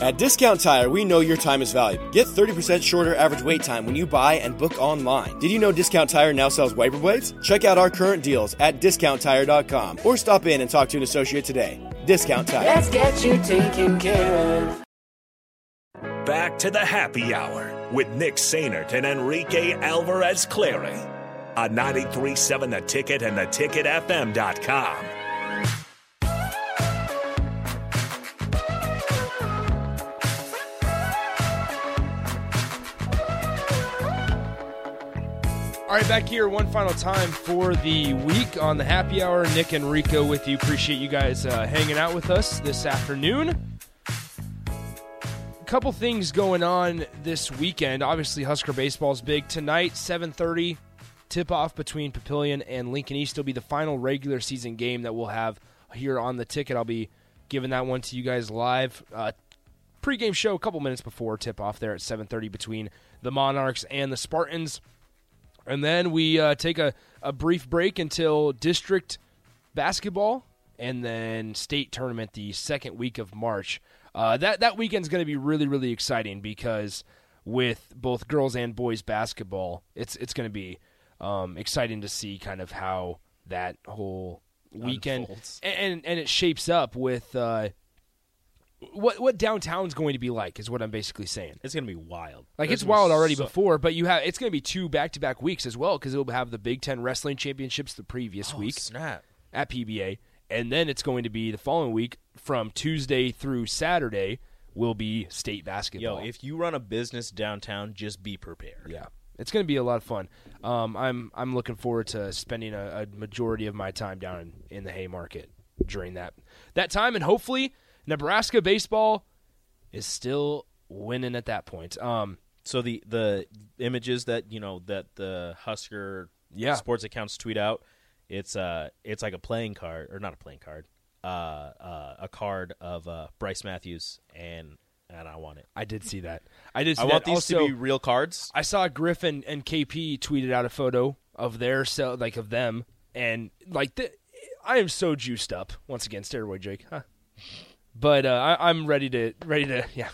At Discount Tire, we know your time is valuable. Get 30% shorter average wait time when you buy and book online. Did you know Discount Tire now sells wiper blades? Check out our current deals at discounttire.com or stop in and talk to an associate today. Discount Tire. Let's get you taken care of. Back to the happy hour with Nick Sainert and Enrique Alvarez Clary on 937 The Ticket and theticketfm.com. All right, back here one final time for the week on the happy hour. Nick and Rico with you. Appreciate you guys uh, hanging out with us this afternoon. A couple things going on this weekend. Obviously, Husker baseball is big tonight. Seven thirty tip off between Papillion and Lincoln East will be the final regular season game that we'll have here on the ticket. I'll be giving that one to you guys live. Uh, pregame show a couple minutes before tip off there at 7:30 between the Monarchs and the Spartans. And then we uh, take a, a brief break until district basketball and then state tournament the second week of March. Uh, that that weekend's going to be really really exciting because with both girls and boys basketball, it's it's going to be um, exciting to see kind of how that whole weekend Unfolds. and and it shapes up with uh, what what downtown's going to be like is what I'm basically saying. It's gonna be wild. Like There's it's wild already so- before, but you have it's going to be two back to back weeks as well because it'll have the Big Ten Wrestling Championships the previous Oh, week snap. at PBA, and then it's going to be the following week from Tuesday through Saturday will be state Yo, basketball. if you run a business downtown, just be prepared. yeah, it's going to be a lot of fun. Um, I'm I'm looking forward to spending a, a majority of my time down in, in the Haymarket during that that time, and hopefully Nebraska baseball is still winning at that point. Um, So the the images that you know that the Husker Yeah. sports accounts tweet out, it's uh it's like a playing card or not a playing card, uh, uh a card of uh Brice Matthews and and I want it. I did see that. I did. See I that. want these also, to be real cards. I saw Griffin and KP tweeted out a photo of their so like of them and like the, I am so juiced up once again steroid Jake huh but uh, I, I'm ready to ready to yeah.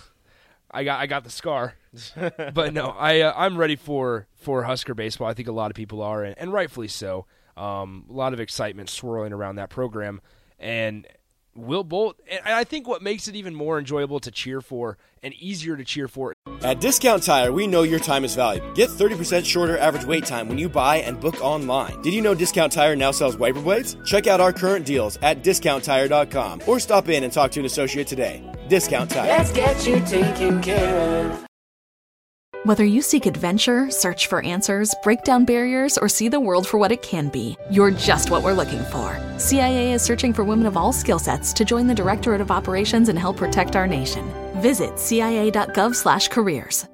I got I got the scar. But no I uh, I'm ready for for Husker baseball. I think a lot of people are and, and rightfully so. Um, a lot of excitement swirling around that program. And Will Bolt and I think what makes it even more enjoyable to cheer for and easier to cheer for At Discount Tire, we know your time is valuable. Get 30% shorter average wait time when you buy and book online. Did you know Discount Tire now sells wiper blades? Check out our current deals at discounttire.com or stop in and talk to an associate today. Discount Tire. Let's get you taken care of. Whether you seek adventure, search for answers, break down barriers, or see the world for what it can be, you're just what we're looking for. CIA is searching for women of all skill sets to join the Directorate of Operations and help protect our nation. Visit cia.gov/careers.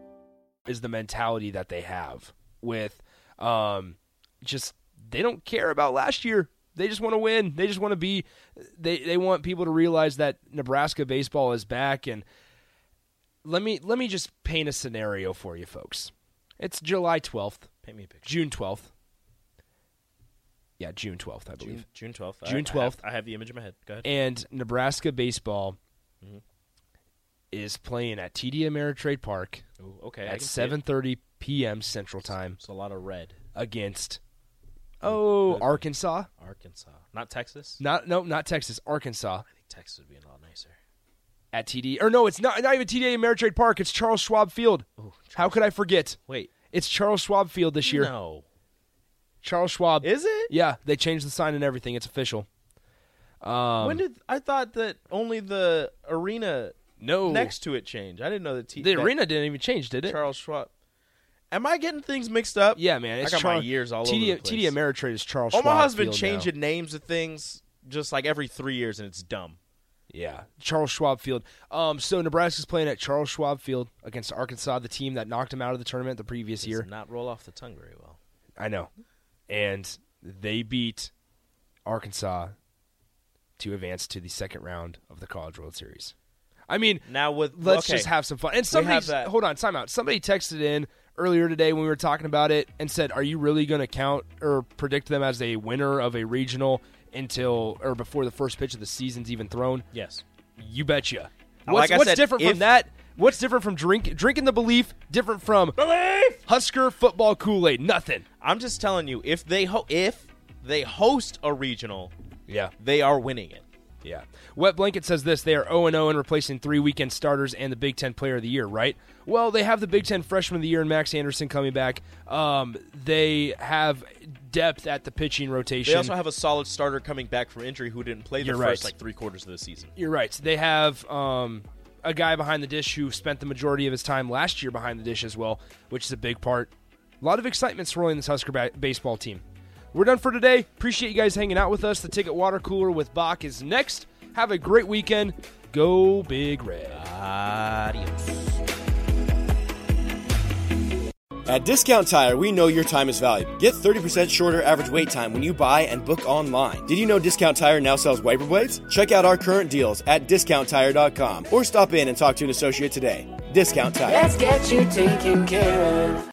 is the mentality that they have with um just they don't care about last year. They just want to win. They just want to be they they want people to realize that Nebraska baseball is back and let me let me just paint a scenario for you folks. It's July 12th, Paint me a picture. June 12th. Yeah, June 12th, I believe. June June twelfth. June I have, 12th. I have the image in my head. Go ahead. And Nebraska baseball Mm-hmm. is playing at TD Ameritrade Park Ooh, okay. At can see 7:30 p.m. Central Time. It's a lot of red. against oh Arkansas. Arkansas, not Texas. Not no, not Texas. Arkansas I think Texas would be a lot nicer. At TD. Or no, it's not not even TD Ameritrade Park. It's Charles Schwab Field. Ooh, How could I forget? Wait, It's Charles Schwab Field this year. no, Charles Schwab. is it? Yeah, they changed the sign and everything. It's official. Um, when did I thought that only the arena no next to it changed? I didn't know that. T- the arena didn't even change, did it? Charles Schwab. Am I getting things mixed up? yeah, man. I It's got Charles, my years all TD, over the place. TD Ameritrade is Charles Schwab. Omaha's been Field now. changing names of things just like every three years, and it's dumb. Yeah, Charles Schwab Field. Um, so Nebraska's playing at Charles Schwab Field against Arkansas, the team that knocked them out of the tournament the previous year. Not roll off the tongue very well. I know. And they beat Arkansas to advance to the second round of the College World Series. I mean, Now with let's okay. just have some fun. And somebody, hold on, time out. Somebody texted in earlier today when we were talking about it and said, "Are you really going to count or predict them as a winner of a regional until or before the first pitch of the season's even thrown?" yes. You betcha. Like What's, I what's said, different if- from that? What's different from drink drinking the belief? Different from belief Husker football Kool Aid? Nothing. I'm just telling you, if they ho- if they host a regional, Yeah. they are winning it. Yeah. Wet Blanket says this they are 0 0 in replacing three weekend starters and the Big Ten player of the year, right? Well, they have the Big Ten freshman of the year and Max Anderson coming back. Um, they have depth at the pitching rotation. They also have a solid starter coming back from injury who didn't play the You're first right. like three quarters of the season. You're right. They have um, a guy behind the dish who spent the majority of his time last year behind the dish as well, which is a big part. A lot of excitement swirling this Husker ba- baseball team. We're done for today. Appreciate you guys hanging out with us. The Ticket Water Cooler with Bach is next. Have a great weekend. Go Big Red. Adios. At Discount Tire, we know your time is valuable. Get 30% shorter average wait time when you buy and book online. Did you know Discount Tire now sells wiper blades? Check out our current deals at discounttire.com or stop in and talk to an associate today. Discount Tire. Let's get you taken care of.